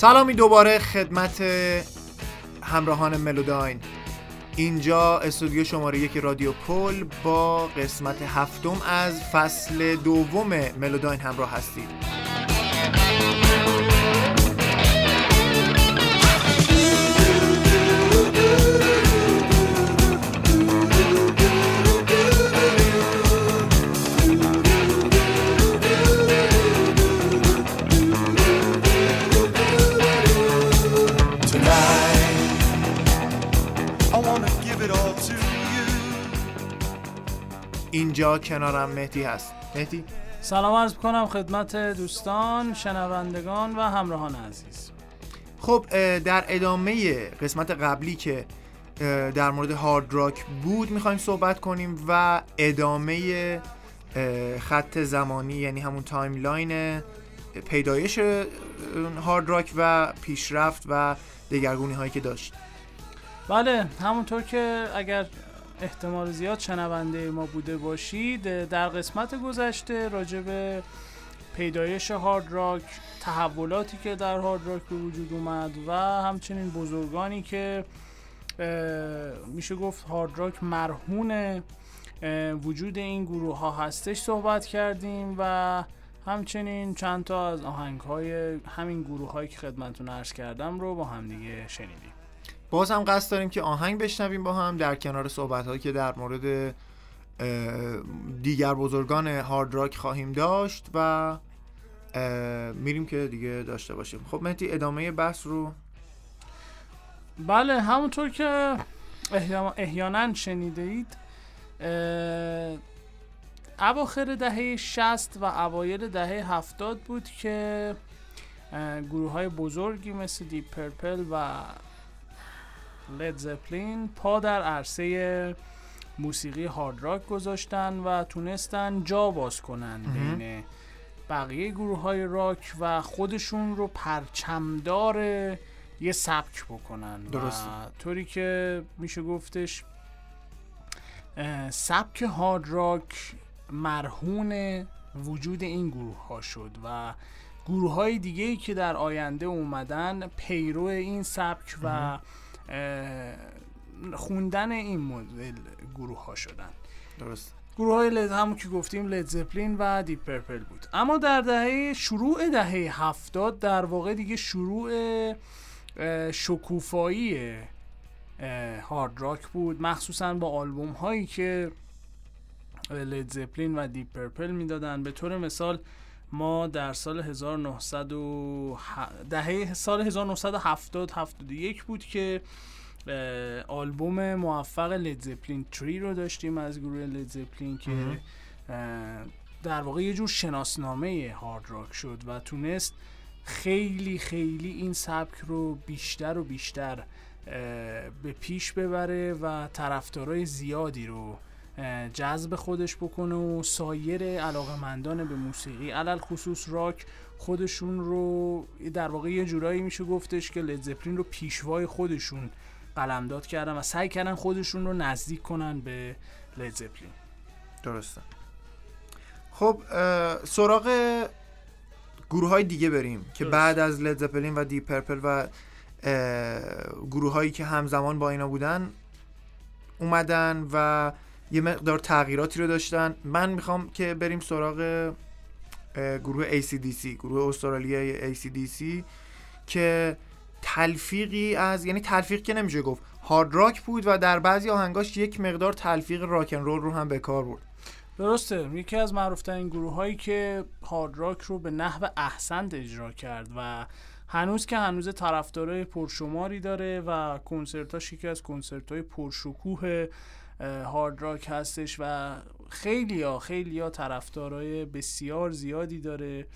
سلامی دوباره خدمت همراهان ملوداین. اینجا استودیو شماره یک رادیو پل با قسمت هفتم از فصل دوم ملوداین همراه هستید اینجا کنارم مهدی هست. مهدی؟ سلام عرض کنم خدمت دوستان شنوندگان و همراهان عزیز. خب در ادامه قسمت قبلی که در مورد هارد راک بود می‌خوایم صحبت کنیم و ادامه خط زمانی یعنی همون timeline پیدایش هارد راک و پیشرفت و دگرگونی هایی که داشت. بله همونطور که اگر احتمال زیاد شنونده ما بوده باشید. در قسمت گذشته راجع به پیدایش هارد راک تحولاتی که در هارد راک به وجود اومد و همچنین بزرگانی که میشه گفت هارد راک مرهون وجود این گروه ها هستش صحبت کردیم و همچنین چند تا از آهنگ های همین گروه هایی که خدمتون عرض کردم رو با همدیگه شنیدیم. باز هم قصد داریم که آهنگ بشنویم با هم در کنار صحبت هایی که در مورد دیگر بزرگان هارد راک خواهیم داشت و میریم که دیگه داشته باشیم. خب مهدی ادامه بحث رو؟ بله همونطور که احیانا شنیده اید اواخر دهه 60 و اوایل دهه 70 بود که گروه های بزرگی مثل دیپ پرپل و لید زپلین پا در عرصه موسیقی هارد راک گذاشتن و تونستن جا باز کنن بین بقیه گروه های راک و خودشون رو پرچمدار یه سبک بکنن. درست طوری که میشه گفتش سبک هارد راک مرهون وجود این گروه ها شد و گروه های دیگه ای که در آینده اومدن پیرو این سبک و خوندن این مدل گروه ها شدن. درست. گروه های لد همون که گفتیم لید زپلین و دیپ پرپل بود. اما در دهه شروع دهه هفتاد در واقع دیگه شروع شکوفایی هارد راک بود. مخصوصا با آلبوم هایی که لید زپلین و دیپ پرپل می‌دادن. به طور مثال ما در سال 1900 و دهه سال 1970 71 بود که آلبوم موفق لدزپلین three رو داشتیم از گروه لدزپلین که در واقع یه جور شناسنامه هارد راک شد و تونست خیلی خیلی این سبک رو بیشتر و بیشتر به پیش ببره و طرفدارای زیادی رو جذب خودش بکنه و سایر علاقمندان به موسیقی علی الخصوص راک خودشون رو در واقع یه جورایی میشه گفتش که لدزپلین رو پیشوای خودشون قلمداد کردن و سعی کردن خودشون رو نزدیک کنن به لدزپلین درسته. خب سراغ گروه های دیگه بریم که بعد از لدزپلین و دیپ پرپل و گروه هایی که همزمان با اینا بودن اومدن و یه مقدار تغییراتی رو داشتن. من می‌خوام که بریم سراغ گروه ACDC گروه استرالیای ACDC که تلفیقی از یعنی تلفیق که نمیشه گفت هارد راک بود و در بعضی آهنگاش یک مقدار تلفیق راکن رول رو هم به کار برد. درسته. یکی از معروفترین گروه هایی که هارد راک رو به نحو احسن اجرا کرد و هنوز که هنوز طرفدارای پرشماری داره و کنسرتاش یکی از کنسرت های پرشکوه هارد راک هستش و خیلی ها خیلی ها طرفدارای بسیار زیادی داره.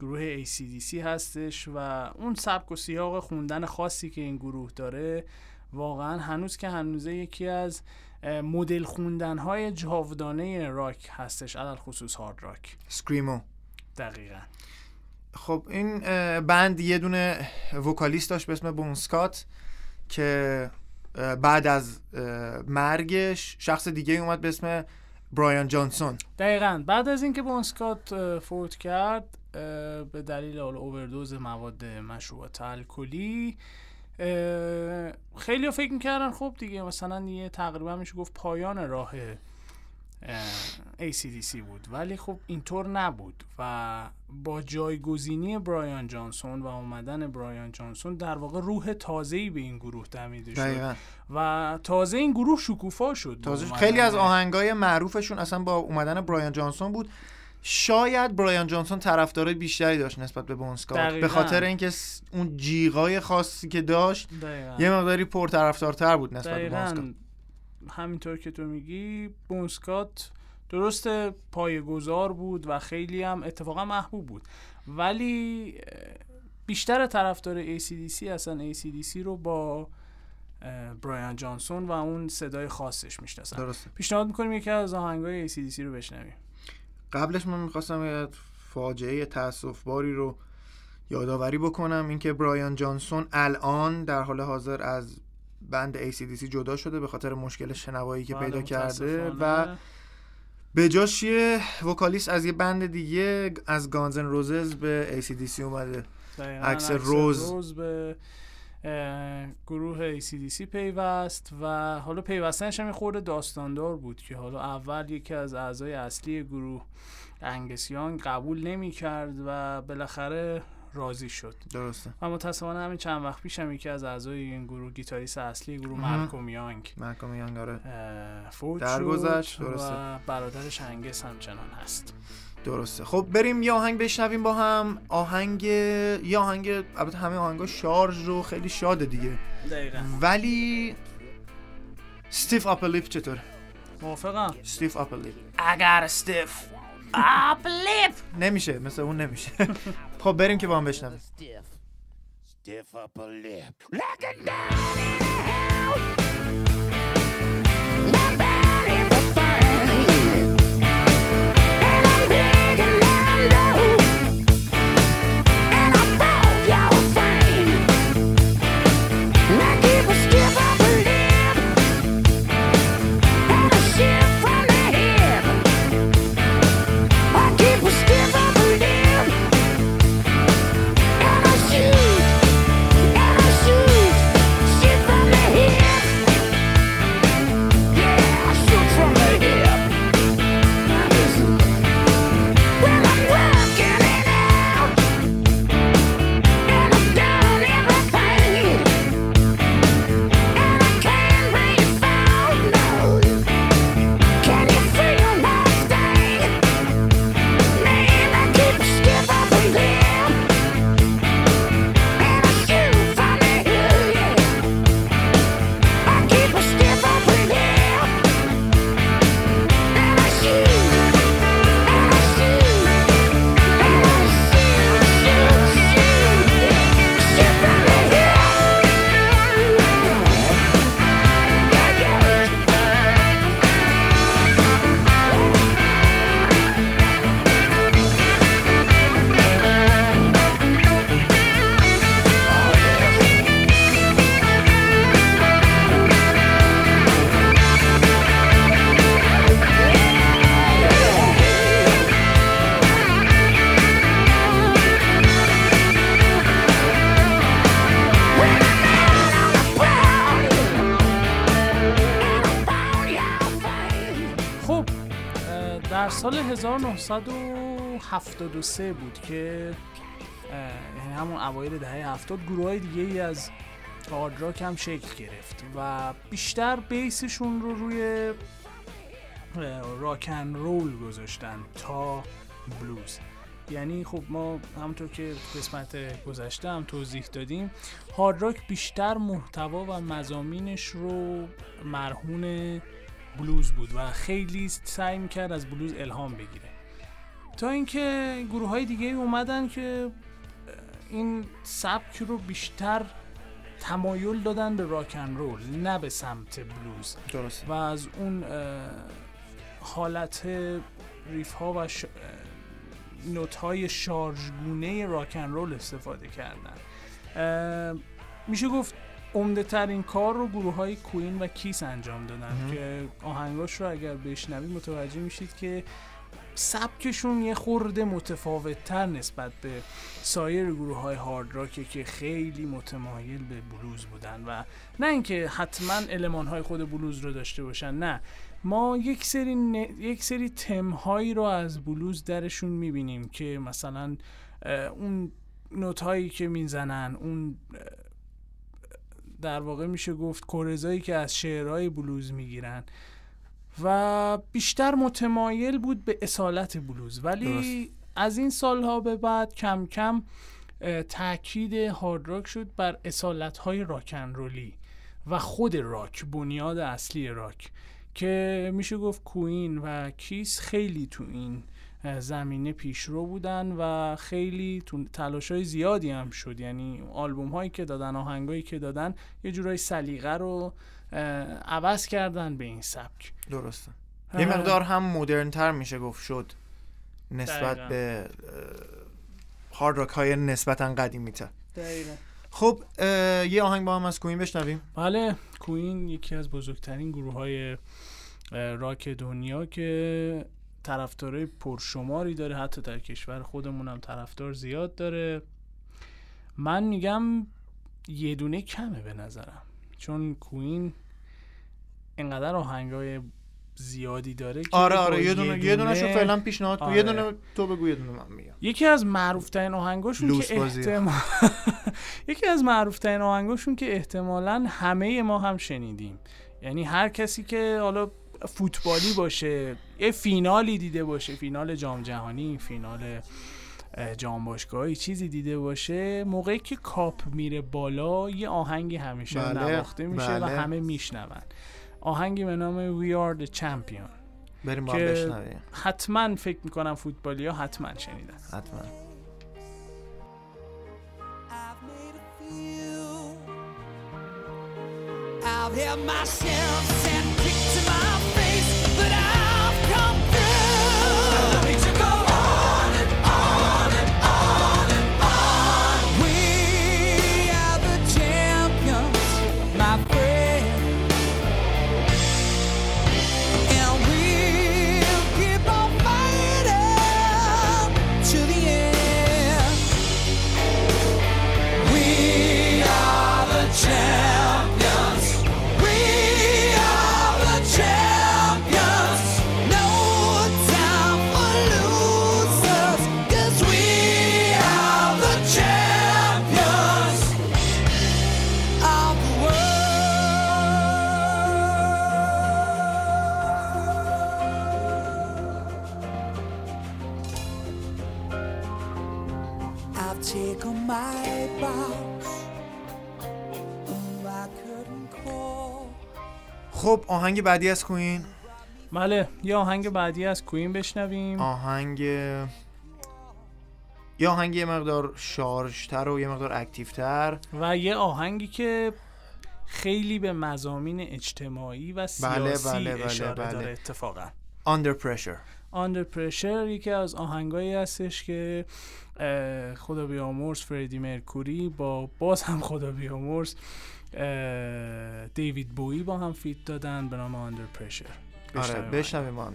گروه ACDC هستش و اون سبک و سیاق خوندن خاصی که این گروه داره واقعا هنوز که هنوزه یکی از مدل خوندن های جاودانه راک هستش علال خصوص هارد راک سکریمو دقیقا. خب این بند یه دونه وکالیست داشت به اسم بونسکات که بعد از مرگش شخص دیگه اومد به اسم برایان جانسون. دقیقا. بعد از اینکه بون اسکات فوت کرد به دلیل اووردوز مواد مشروبات الکلی خیلی فکر می‌کردن خب دیگه مثلا یه تقریبا میشه گفت پایان راه اه، ACDC بود. ولی خب اینطور نبود و با جایگزینی برایان جانسون و اومدن برایان جانسون در واقع روح تازه‌ای به این گروه دمیده شد. دقیقا. و تازه این گروه شکوفا شد. تازه خیلی از آهنگای معروفشون اصلا با اومدن برایان جانسون بود. شاید برایان جانسون طرفدارای بیشتری داشت نسبت به بونسکات دقیقاً. به خاطر اینکه اون جیغای خاصی که داشت دقیقاً. یه مقداری پرطرفدارتر بود نسبت به بونسکات دقیقا همینطور که تو میگی بونسکات درست پایه‌گذار بود و خیلی هم اتفاقا محبوب بود. ولی بیشتر طرفدار ACDC اصلا ACDC رو با برایان جانسون و اون صدای خاصش می‌شناسن درسته. پیشنهاد می‌کنیم یکی از آهنگای ACDC رو بشنویم. قبلش من می‌خواستم یه فاجعه تاسف باری رو یادآوری بکنم اینکه برایان جانسون الان در حال حاضر از بند ACDC جدا شده به خاطر مشکل شنوایی که بله، پیدا کرده و. به جاش یه وکالیست از یه بند دیگه از گانزن روزز به ACDC اومده عکس روز. روز به گروه ACDC پیوست و حالا پیوستنش هم خورده داستاندار بود که حالا اول یکی از اعضای اصلی گروه انگسیان قبول نمی کرد و بالاخره راضی شد. درسته. و متاسفانه همین چند وقت پیش هم یکی از اعضای این گروه گیتاریست اصلی گروه مهم. مالکوم یانگ مالکوم یانگ آره. فوت درگذشت، درسته. و برادرش انگس همچنان هست. درسته. خب بریم یه آهنگ بشنویم با هم. آهنگ یه آهنگ البته همه آهنگا شارژ رو خیلی شاده دیگه. دقیقا. ولی ستیف اپلیپ چطور موافقم. ستیف اپلیپ stiff upper lip. نمیشه مثل اون نمیشه. خب بریم که با هم بشنویم. 1973 بود که یعنی همون اوایل دهه 70 گروه های دیگه ای از هارد راک هم شکل گرفت و بیشتر بیسشون رو روی راکن رول گذاشتن تا بلوز. یعنی خب ما همونطور که قسمت گذشته هم توضیح دادیم هارد راک بیشتر محتوا و مزامینش رو مرهون بلوز بود و خیلی سعی می‌کرد از بلوز الهام بگیره. تا اینکه گروه های دیگه اومدن که این سبک رو بیشتر تمایل دادن به راکن رول نه به سمت بلوز. درسته. و از اون حالت ریف ها و ش... نوت های شارژگونه راکن رول استفاده کردن. میشه گفت عمده ترین کار رو گروه های کوین و کیس انجام دادن مهم. که آهنگاش رو اگر بشنوید متوجه میشید که سبکشون یه خورده متفاوت تر نسبت به سایر گروه های هارد راکه که خیلی متمایل به بلوز بودن و نه اینکه حتما علمان های خود بلوز رو داشته باشن نه. ما یک سری ن- یک سری تم هایی رو از بلوز درشون می‌بینیم که مثلا اون نوت هایی که می‌زنن اون در واقع میشه گفت کورزایی که از شعرهای بلوز می‌گیرن. و بیشتر متمایل بود به اصالت بلوز. ولی از این سالها به بعد کم کم تاکید هارد راک شد بر اصالت های راکن رولی و خود راک بنیاد اصلی راک که میشه گفت کوین و کیس خیلی تو این زمینه پیشرو بودن و خیلی تو تلاش های زیادی هم شد. یعنی آلبوم هایی که دادن آهنگایی که دادن یه جورای سلیقه رو عوض کردن به این سبک. درسته. یه مقدار هم مدرن تر میشه گفت شد نسبت دقیقاً. به هارد راک های نسبتا قدیمی تر دقیقاً. خب اه، یه آهنگ با هم از کوین بشنویم. بله کوین یکی از بزرگترین گروه های راک دنیا که طرفدارای پرشماری داره حتی در کشور خودمون هم طرفدار زیاد داره. من میگم یه دونه کمه به نظرم. چون کوین اینقدر آهنگای زیادی داره که آره آره یه دونه یه دونهشو فعلا پیشنهاد کن یه آره. دونه تو بگو یه دونه من میگم یکی از معروف ترین آهنگاشون که. احتمال یکی از معروف ترین آهنگاشون که احتمالا همه ما هم شنیدیم یعنی هر کسی که حالا فوتبالی باشه یه فینالی دیده باشه فینال جام جهانی فینال جام باشگاهی چیزی دیده باشه موقعی که کاپ میره بالا یه آهنگی همیشه بله، نواخته میشه و بله. همه میشنون. آهنگی به نام We Are The Champion. بریم با هم که- بشنویم. حتما فکر می‌کنم فوتبالی ها حتما شنیدن. حتما. I've made a few. I've had myself خب آهنگ بعدی از کوین؟ بله یه آهنگ بعدی از کوین بشنویم. آهنگ یه آهنگ یه مقدار شارژتر و یه مقدار اکتیفتر و یه آهنگی که خیلی به مزامین اجتماعی و سیاسی بله، بله، اشاره بله. داره اتفاقا. Under Pressure. Under Pressure یکی از آهنگایی هستش که خدا بیامرز فردی مرکوری با باز هم خدا بیامرز دیوید بویی با هم فیت دادن به نام Under Pressure. آره بشنویم. با هم.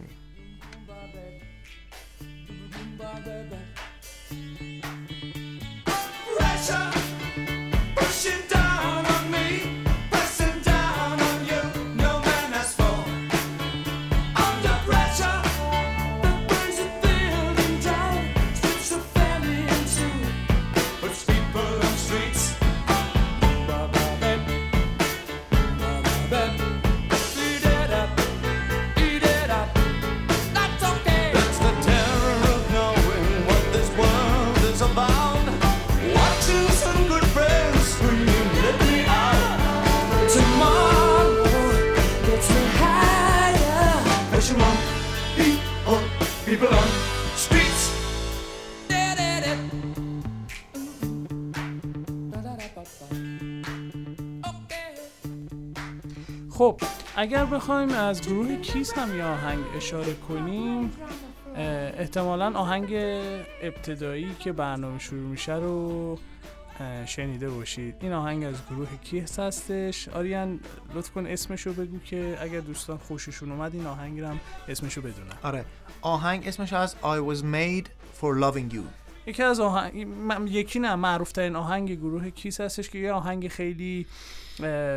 People on streets. خب اگر بخوایم از گروه کیس هم یه آهنگ اشاره کنیم احتمالا آهنگ ابتدایی که برنامه شروع میشه رو شنیده باشید. این آهنگ از گروه کیس هستش؟ آریان لطف کن اسمشو بگو که اگر دوستان خوششون اومد این آهنگ رو هم اسمشو بدونن. آره. آهنگ اسمش از I was made for loving you. یکی از آهنگ یکی نه معروف ترین آهنگ گروه کیس هستش که یه آهنگ خیلی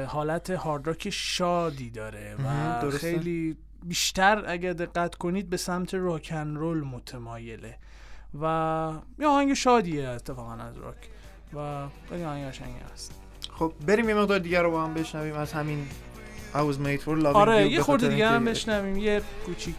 حالت هارد راک شادی داره و درسته. خیلی بیشتر اگر دقت کنید به سمت راکن رول متمایله. و یه آهنگ شادیه اتفاقا از راک و خیلی آهنگ قشنگی هست. خب بریم یه مقدار دیگر رو با هم بشنویم از همین I was made for loving you آره به یه خورده دیگه هم بشنویم یه کوچیک.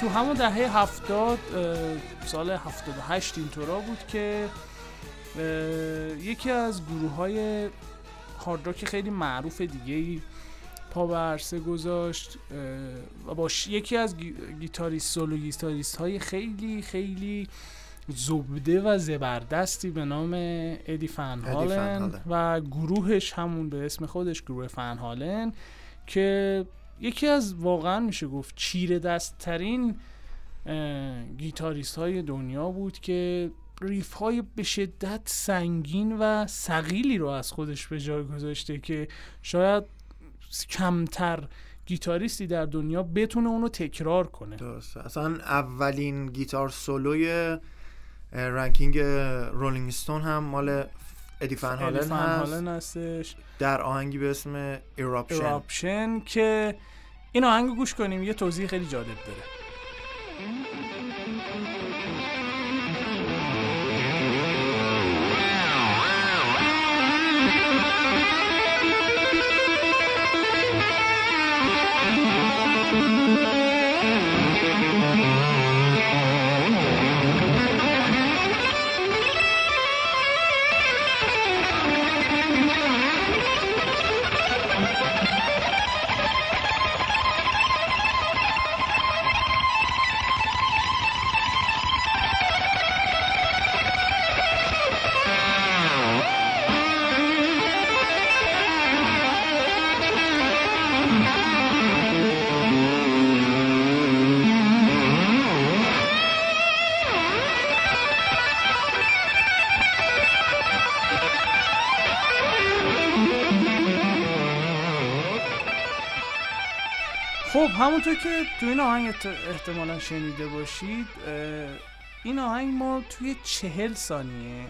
تو همون دهه هفتاد سال 78 اینطورا بود که یکی از گروه های هارد راک خیلی معروف دیگه ای پا به عرصه گذاشت و با یکی از گی- گیتاریست سولو گیتاریست های خیلی خیلی زبده و زبردستی به نام ادی فن فن هالن هالن. و گروهش همون به اسم خودش گروه فن هالن که یکی از واقعا میشه گفت چیره دست ترین گیتاریست های دنیا بود که riff های به شدت سنگین و ثقیلی رو از خودش به جای گذاشته که شاید کمتر گیتاریستی در دنیا بتونه اونو تکرار کنه. درسته. اصلا اولین گیتار سولوی ranking Rolling هم مال ادی فن هالن هستش. در آهنگی به اسم ایراپشن که این آهنگ گوش کنیم یه توضیح خیلی جالب داره. همونطور که تو این آهنگ احت- احتمالا شنیده باشید این آهنگ ما توی چهل ثانیه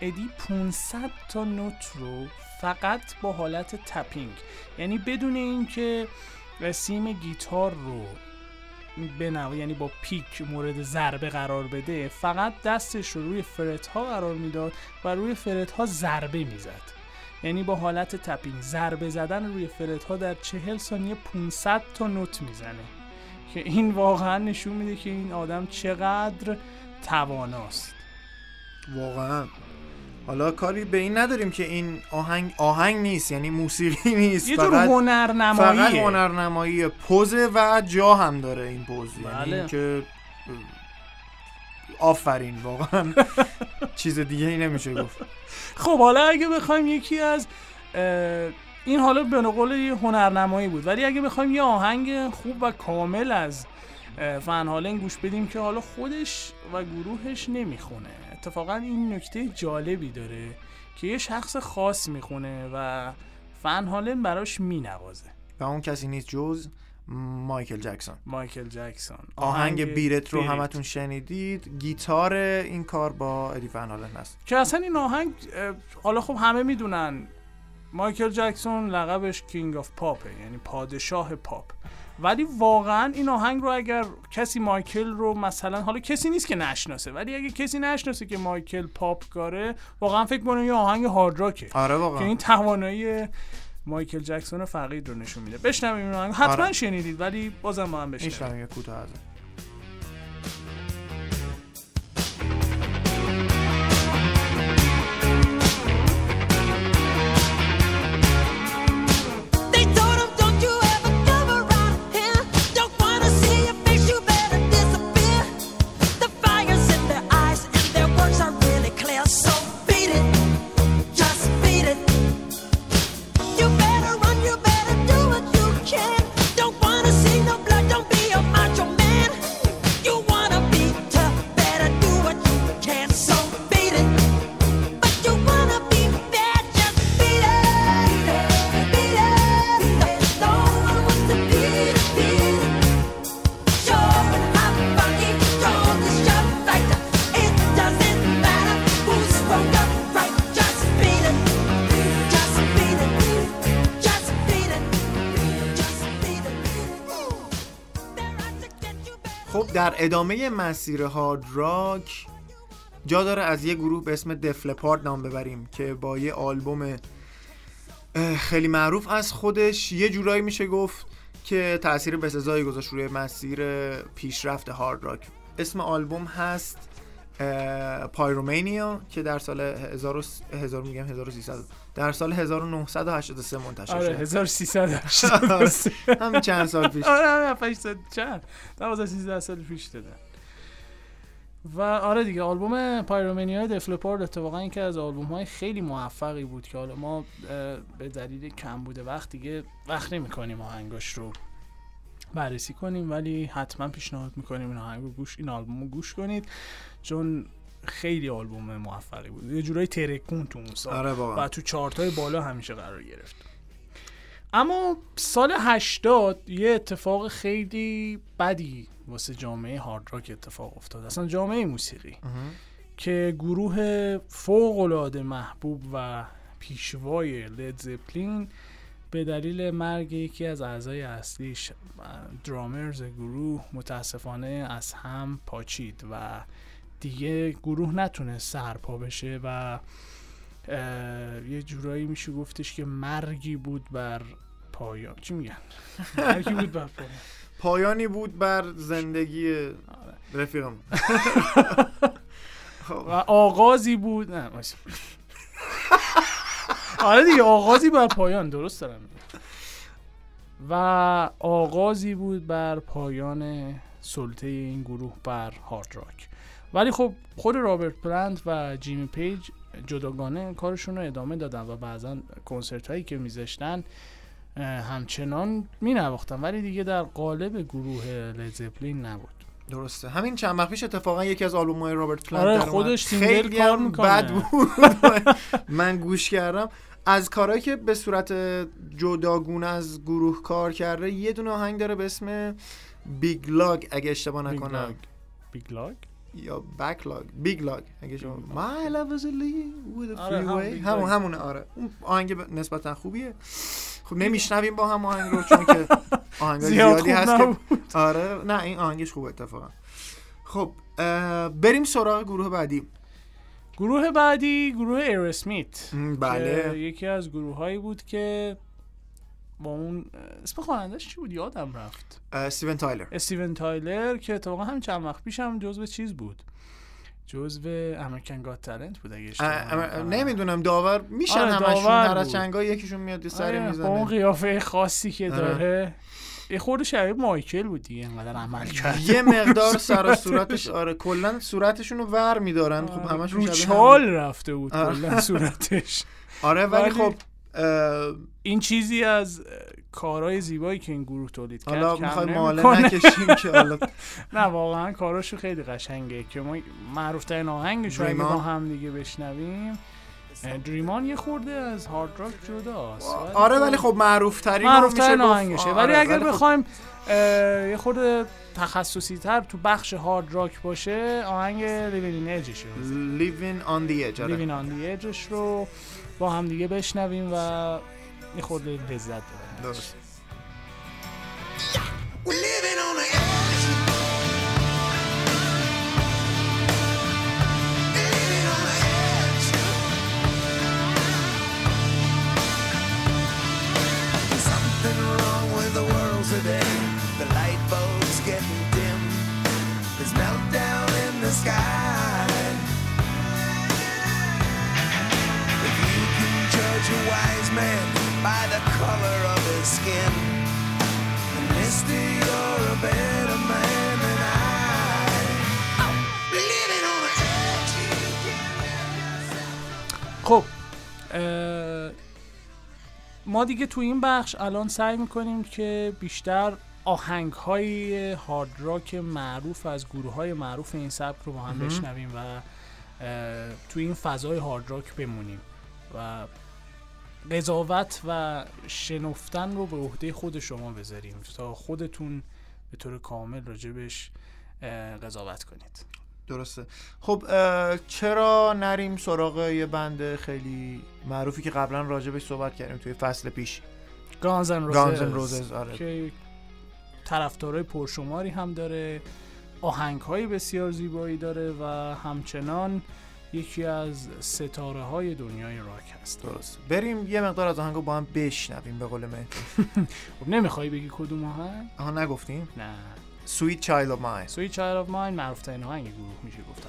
ادی 500 تا نوت رو فقط با حالت تپینگ یعنی بدون اینکه سیم گیتار رو بنو یعنی با پیک مورد ضربه قرار بده فقط دستش رو روی فرت ها قرار می‌داد و روی فرت ها ضربه می‌زد. یعنی با حالت تپینگ ضربه زدن روی فرت ها در چهل ثانیه 500 تا نوت می‌زنه. که این واقعا نشون میده که این آدم چقدر تواناست. واقعا. حالا کاری به این نداریم که این آهنگ آهنگ نیست یعنی موسیقی نیست. یه جور فقط فقط هنرنماییه هنرنمایی پوزه و جا هم داره این پوز. بله. یعنی که آفرین واقعا. چیز دیگه ای نمیشه گفت. خب حالا اگه بخوایم یکی از این حالا به قول یه هنرنمایی بود ولی اگه بخوایم یه آهنگ خوب و کامل از فن هالن گوش بدیم که حالا خودش و گروهش نمی‌خونه. اتفاقا این نکته جالبی داره که یه شخص خاص می‌خونه و فن هالن براش مینوازه. و اون کسی نیست جز مایکل جکسون. مایکل جکسون. آهنگ بیرت رو بیرت. همتون شنیدید. گیتار این کار با ادی فن هست. که اصلا این آهنگ حالا خب همه می‌دونن مایکل جکسون لقبش King of Pop ه یعنی پادشاه پاپ. ولی واقعا این آهنگ رو اگر کسی مایکل رو مثلا حالا کسی نیست که نشناسه ولی اگه کسی نشناسه که مایکل پاپ کاره واقعا فکر کنه یه آهنگ هارد راکه آره که واقعا این توانایی مایکل جکسون فقید رو نشون میده. بشنویم. این آهنگ حتما آره. شنیدید ولی بازم ما هم بشنویم. کوتاه خب در ادامه مسیر هارد راک جا داره از یه گروه به اسم دفلپارد نام ببریم که با یه آلبوم خیلی معروف از خودش. یه جورایی میشه گفت که تاثیر بسزایی گذاشت روی مسیر پیشرفت هارد راک اسم آلبوم هست پایرومانیا که در سال 1000 و- 1000 میگم 1300 در سال 1983 منتشر آره شد. 1383 همین چند سال پیش. آره همین 800 چند؟ 12 13 سال پیش دادن و آره دیگه آلبوم پایرومنیا دفلپارد اتفاقا یکی از آلبوم های خیلی موفقی بود که حالا ما به دلیل کم بوده وقت دیگه وقت نمی کنیم آهنگاش رو بررسی کنیم ولی حتما پیشنهاد می‌کنیم این آهنگ رو گوش این آلبوم رو گوش کنید. چون خیلی آلبوم موفقی بود. یه جورایی ترکون تو اون سال. آره و تو چارت های بالا همیشه قرار گرفت. اما سال 80 یه اتفاق خیلی بدی واسه جامعه هارد راک اتفاق افتاد. اصلا جامعه موسیقی. که گروه فوق العاده محبوب و پیشوای لید زپلین به دلیل مرگ یکی از اعضای اصلیش درامرز گروه متاسفانه از هم پاچید و دیگه گروه نتونست سرپا بشه و یه جورایی میشه گفتش که مرگی بود بر پایان. چی میگن؟ مرگی بود بر پایان. پایانی بود بر زندگی رفیقم. و آغازی بود. نه. آره دیگه آغازی بر پایان درست دارم. و آغازی بود بر پایان سلطه این گروه بر هارد راک. ولی خب خود رابرت پلنت و جیمی پیج جداگانه کارشون رو ادامه دادن و بعضا کنسرت هایی که میذاشتن همچنان می نواختن ولی دیگه در قالب گروه لزپلین نبود. درسته. همین چند وقت پیش اتفاقا یکی از آلبوم های رابرت پلنت آره،. خودش single خیلی کار می‌کنه. بد بود. من گوش کردم. از کارهایی که به صورت جداگونه از گروه کار کرده یه دونه آهنگ داره به اسم Big Log اگه اشتباه نکنم. Big Log یا Back Log Big Log اگه شما My love is a with a آره، همون freeway همون. همونه آره. اون آهنگ نسبتا خوبیه. خب نمیشنویم با هم آهنگ رو چون که آهنگ زیاد زیادی هست که. آره. نه این آهنگش خوبه اتفاقا. خب بریم سراغ گروه بعدی. گروه بعدی گروه ایرسمیت بله. یکی از گروه هایی بود که با اون اسم خوانندهش چی بود؟ یادم رفت. استیون تایلر. استیون تایلر که اتفاقا همین چند وقت پیش هم جزو چیز بود. جزو امریکن گات تالنت بود اگه اشتباه. نمی‌دونم داور میشن آره، همشون هر از بود. چنگا یکیشون میاد یه سری آره، با اون می‌زنه قیافه خاصی که آره. داره. یه خورده شبیه مایکل بود دیگه انقدر عمل کرد. یه مقدار سر و صورتش آره کلا صورتشون رو ور میدارن. خب همشون شبیه هم. چال رفته بود. کلا صورتش. آره ولی خب این چیزی از کارهای زیبایی که این گروه تولید کرد حالا می‌خوای. ماله نکشیم که حالا. نه واقعا کاراشو خیلی قشنگه که ما معروف ترین آهنگش رو با. هم دیگه بشنویم. دریمان یه خورده از هارد راک جداست. آره خب ولی خب معروف ترین معروف ترین آهنگشه. ولی اگر خب. بخوایم یه خورده تخصصی تر تو بخش هارد راک باشه آهنگ لیوین اجش رو آره. لیوین آن دی اجش رو. با هم دیگه بشنویم و یه خورده لذت ببریم. Skin. Mister, you're a better man than I. Living on the edge. خب اه، ما دیگه تو این بخش الان سعی می‌کنیم که بیشتر آهنگ های هارد راک معروف از گروه های معروف این سبک رو با هم بشنویم و تو این فضای هارد راک بمونیم و قضاوت و شنفتن رو به عهده خود شما بذاریم تا خودتون به طور کامل راجبش قضاوت کنید. درسته. خب چرا نریم سراغ یه بند خیلی معروفی که قبلا راجبش صحبت کردیم توی فصل پیش؟ گانزن روزز Guns N' Roses، آره. که طرفدارای پرشماری هم داره آهنگ های بسیار زیبایی داره و همچنان یکی از ستاره های دنیای راک هست. درست. بریم یه مقدار از آهنگو با هم بشنویم به قول مهدی. خب نمی‌خوای بگی کدوم آهنگ؟ آها نگفتیم. نه. Sweet Child of Mine. سوی چایل آف ماین معروف ترین آهنگ گروه میشه گفت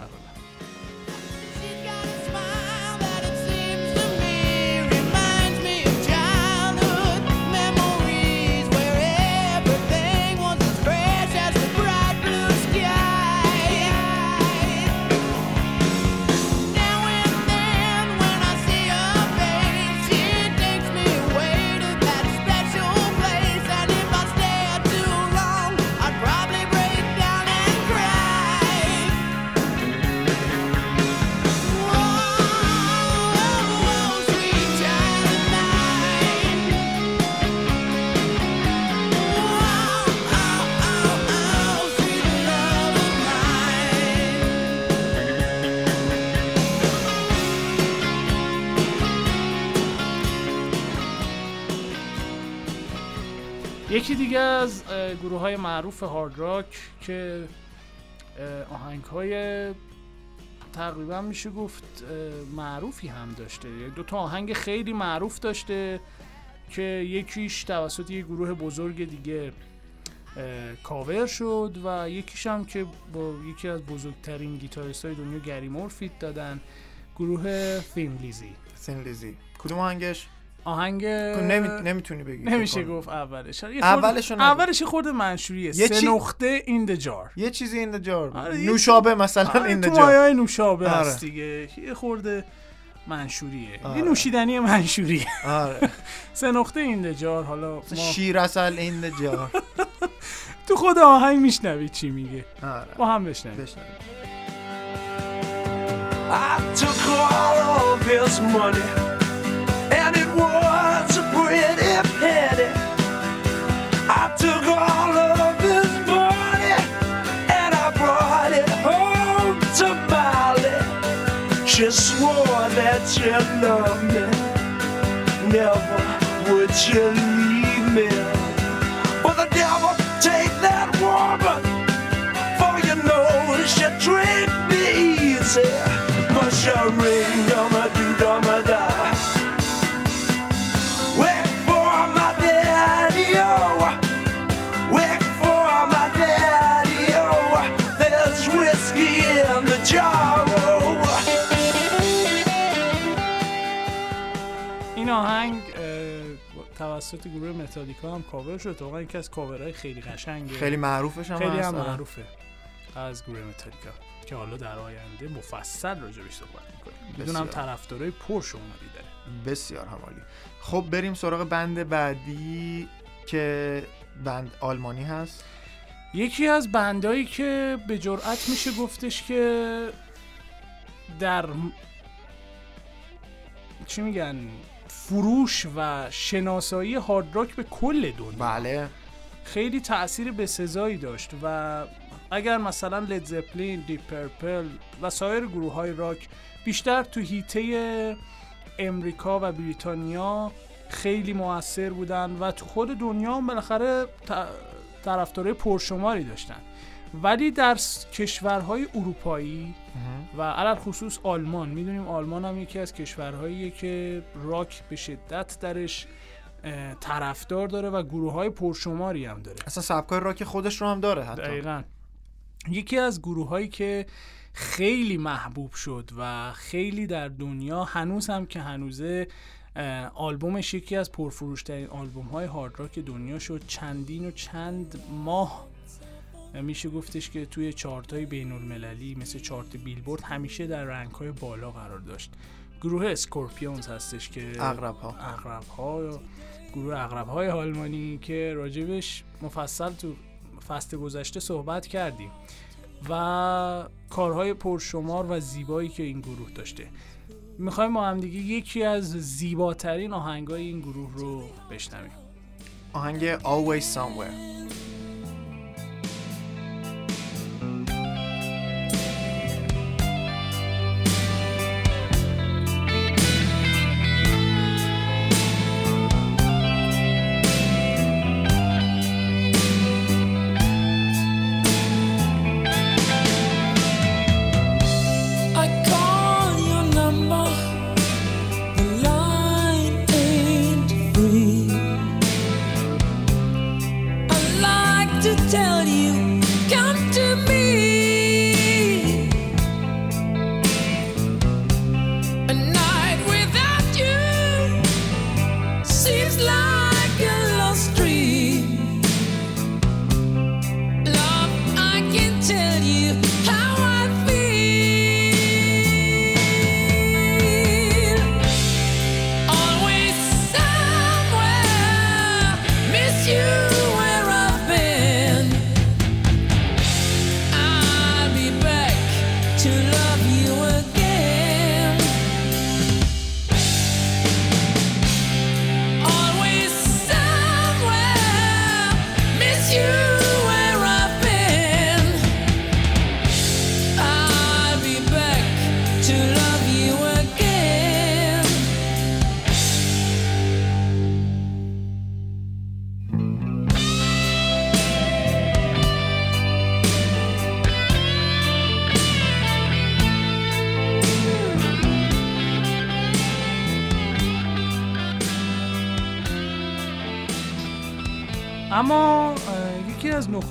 دیگه از گروه های معروف هارد راک که آهنگ های تقریبا میشه گفت معروفی هم داشته. یعنی دو تا آهنگ خیلی معروف داشته که یکیش توسط یک گروه بزرگ دیگه کاور شد و یکیش هم که با یکی از بزرگترین گیتاریست های دنیا گری مور feat دادن گروه Thin Lizzy، Thin Lizzy کدوم آهنگش؟ آهنگ نمی... نمی‌تونی بگی. نمیشه. گفت اولش. نگو. اولش یه خورده منشوریه. یه سه چی- نقطه این د جار یه چیزی این جار آره، یه نوشابه مثلا آره، این تو جار مایای نوشابه آره. هست دیگه. یه خورده منشوریه. آره. یه نوشیدنی منشوریه. آره. سه نقطه این د جار حالا ما شیر اصل این جار تو خود آهنگ میشنوی چی میگه. آره. با هم بشنویم. بشنویم. I took all of his money, was a pretty penny. I took all of his money, and I brought it home to Molly. She swore that she loved me, never would she leave me. But the devil take that woman. For you know she treat me easy. Musha ring, آهنگ توسط گروه متالیکا هم کاور شد. واقعا یکی از کاورهای خیلی قشنگه. خیلی معروفش هم خیلی هم. معروفه. از گروه متالیکا. که حالا در آینده مفصل راجبش صحبت می‌کنیم. می‌دونم بسیار. طرفدارای پرشماری داره بسیار همالی خب بریم سراغ بند بعدی که بند آلمانی هست. یکی از بندایی که به جرأت میشه گفتش که در چی میگن؟ فروش و شناسایی هارد راک به کل دنیا. بله. خیلی تاثیر بسزایی داشت و اگر مثلا لد زپلین، دیپ پرپل و سایر گروه های راک بیشتر تو حیطه امریکا و بریتانیا خیلی موثر بودن و تو خود دنیا هم بالاخره طرفدارای پرشماری داشتن. ولی در کشورهای اروپایی و علی‌الخصوص آلمان می‌دونیم آلمان هم یکی از کشورهاییه که راک به شدت درش طرفدار داره و گروه های پرشماری هم داره. اصلا سبکای راک خودش رو هم داره حتی. دقیقا. یکی از گروه هایی که خیلی محبوب شد و خیلی در دنیا هنوز هم که هنوزه آلبومش یکی از پرفروشترین آلبوم های هارد راک دنیا شد. چندین و چند ماه اه، میشه گفتش که توی چارت های بین المللی مثل چارت بیلبورد همیشه در رنگ های بالا قرار داشت. گروه اسکورپیونز هستش که اغرب ها اغرب ها گروه اغرب های آلمانی که راجبش مفصل تو فصل گذشته صحبت کردیم و کارهای پرشمار و زیبایی که این گروه داشته. می‌خوایم با هم دیگه یکی از زیباترین آهنگای این گروه رو بشنویم. آهنگ Always Somewhere.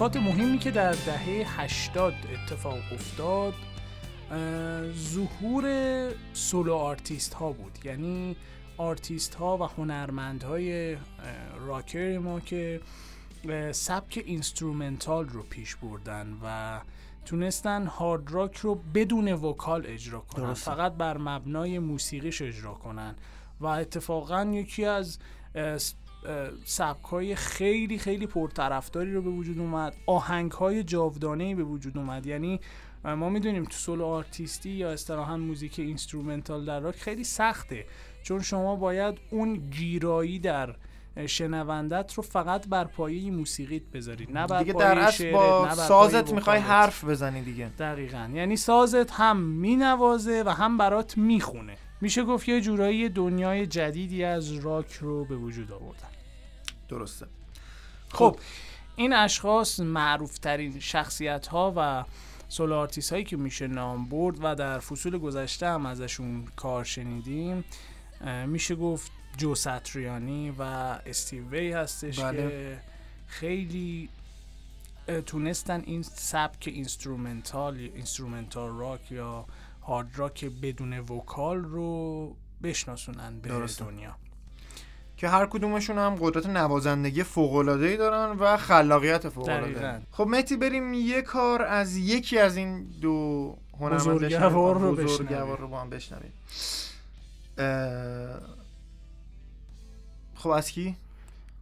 نکات مهمی که در دهه 80 اتفاق افتاد ظهور solo artist ها بود. یعنی آرتیست ها و هنرمند های راکر ما که سبک instrumental رو پیش بردن و تونستن هارد راک رو بدون vocal اجرا کنن. درسته. فقط بر مبنای موسیقیش اجرا کنن. و اتفاقا یکی از سبک های خیلی خیلی پرطرفداری رو به وجود اومد. آهنگ های جاودانه به وجود اومد. یعنی ما می‌دونیم تو solo artist ی یا اصطلاحا موزیک instrumental در راک خیلی سخته. چون شما باید اون گیرایی در شنوندت رو فقط بر پایه موسیقیت بذارید. نه بر دیگه در اصل با سازت می‌خوای. حرف بزنی دیگه. دقیقا. یعنی سازت هم مینوازه و هم برات می‌خونه. میشه گفت یه جورایی دنیای جدیدی از راک رو به وجود آوردن. درسته خب این اشخاص معروف ترین شخصیت ها و solo artist هایی که میشه نام برد و در فصول گذشته هم ازشون کار شنیدیم میشه گفت جو ساتریانی و استیو وی هستش بله. که خیلی تونستن این سبک instrumental instrumental راک یا هارد راک بدون vocal رو بشناسونن به درسته. دنیا که هر کدومشون هم قدرت نوازندگی فوق ای دارن و خلاقیت فوق دقیقاً. العاده خب مهدی بریم یه کار از یکی از این دو هنرمند بزرگوار بشنویم. رو بزرگوار بشنویم. رو با هم بشنویم اه، خب از کی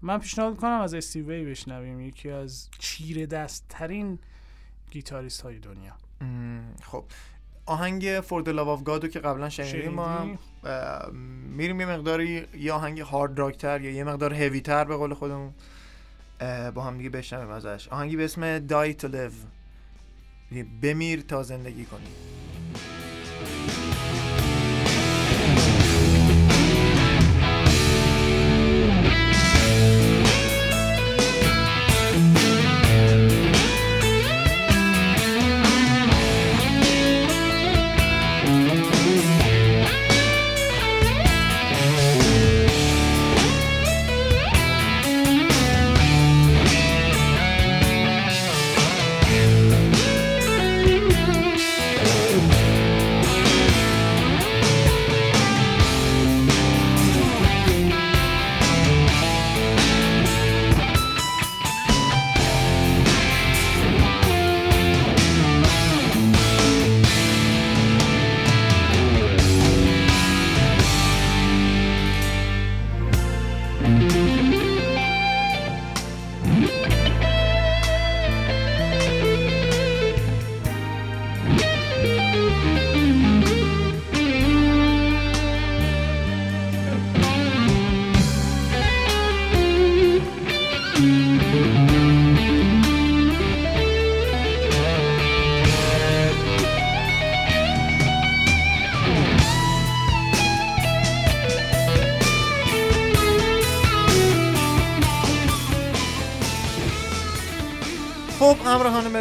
من پیشنهاد کنم از استیوی بشنویم یکی از چیره دست ترین گیتاریست های دنیا خب آهنگ For the Love of God رو که قبلا شنیدیم ما هم میریم یه مقداری یه آهنگ هارد راکتر یا یه مقدار هوی تر به قول خودمون با هم دیگه بشنویم ازش. آهنگی به اسم Die to Live. بمیر تا زندگی کنی.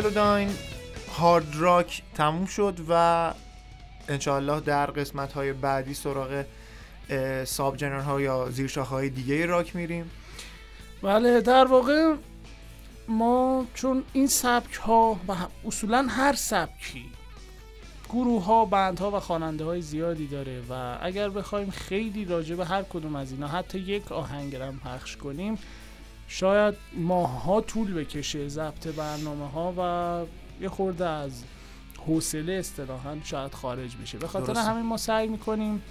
ملوداین هارد راک تموم شد و انشاءالله در قسمت های بعدی سراغ ساب جنر ها یا زیرشاخه های دیگه راک میریم. بله در واقع ما چون این سبک ها و اصولا هر سبکی گروه ها بند ها و خواننده های زیادی داره و اگر بخوایم خیلی راجع به هر کدوم از اینا حتی یک آهنگرم پخش کنیم شاید ماهها طول بکشه ضبط برنامه ها و یه خورده از حوصله اصطلاحا شاید خارج بشه به خاطر. همین ما سعی می‌کنیم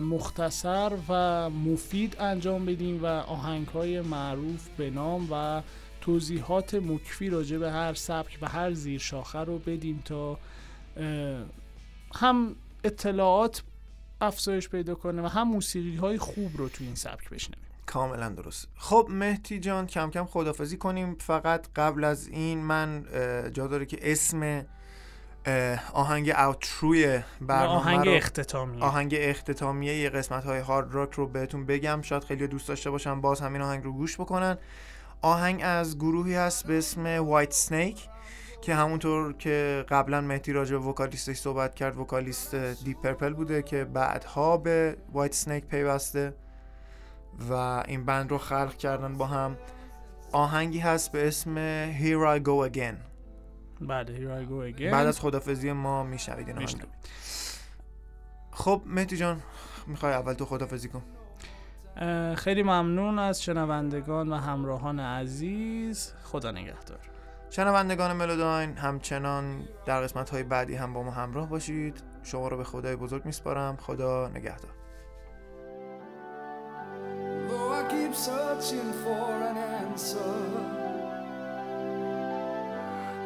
مختصر و مفید انجام بدیم و آهنگ های معروف به نام و توضیحات مکفی راجع به هر سبک و هر زیر شاخه رو بدیم تا هم اطلاعات افزایش پیدا کنه و هم موسیقی های خوب رو تو این سبک بشنویم کاملا درست. خب مهدی جان کم کم خدافزی کنیم. فقط قبل از این من جا داره که اسم آهنگ outro ی برنامه آهنگ رو اختتامی آهنگ اختتامیه یه قسمت های هارد راک رو بهتون بگم. شاید خیلی دوست داشته باشن باز همین آهنگ رو گوش بکنن. آهنگ از گروهی هست به اسم وایت سنیک که همونطور که قبلا مهدی راجع به vocalist ش صحبت کرد vocalist دیپ پرپل بوده که بعدها به وایت سنیک پیوسته. و این بند رو خلق کردن با هم. آهنگی هست به اسم Here I Go Again. بله Here I Go Again. بعد از خدافزی ما میشنوید این آهنگ. خب مهدی جان می‌خوای اول تو خدافزی کن. خیلی ممنون از شنوندگان و همراهان عزیز. خدا نگهدار. شنوندگان ملوداین همچنان در قسمت های بعدی هم با ما همراه باشید. شما رو به خدای بزرگ میسپارم. خدا نگهدار. Though I keep searching for an answer,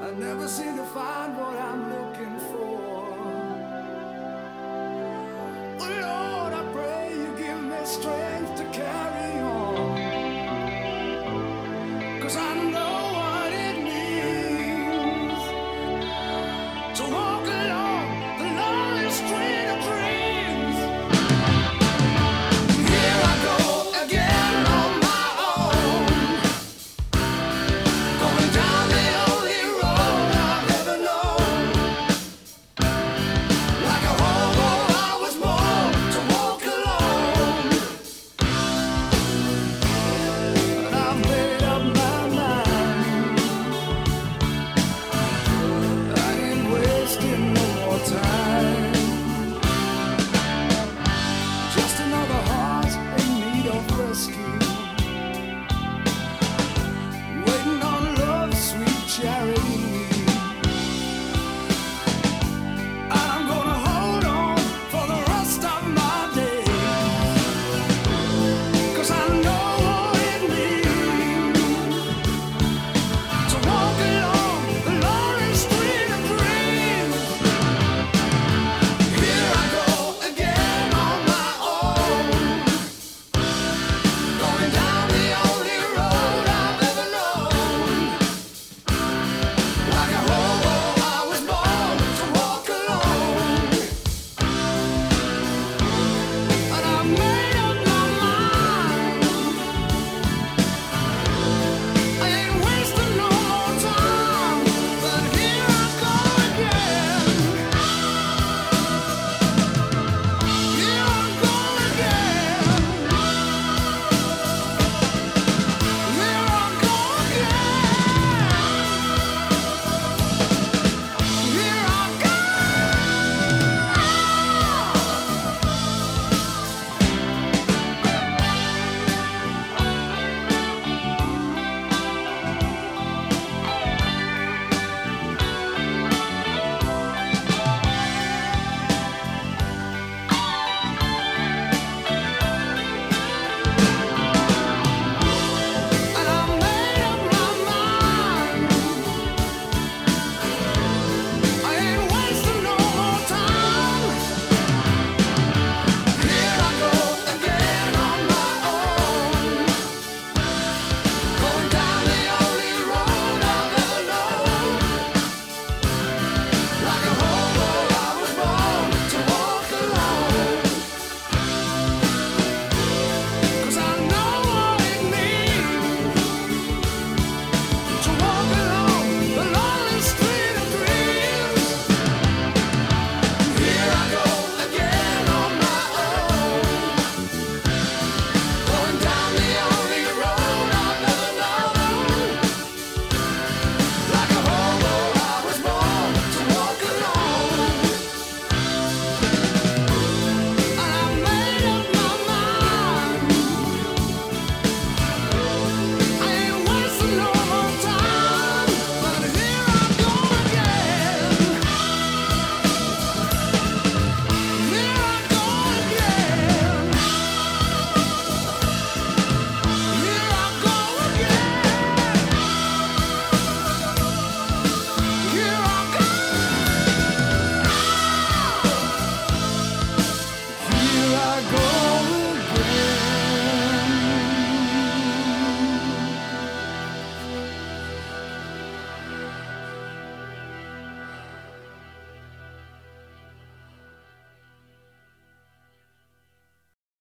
I never seem to find what I'm looking for. Oh Lord, I pray you give me strength to carry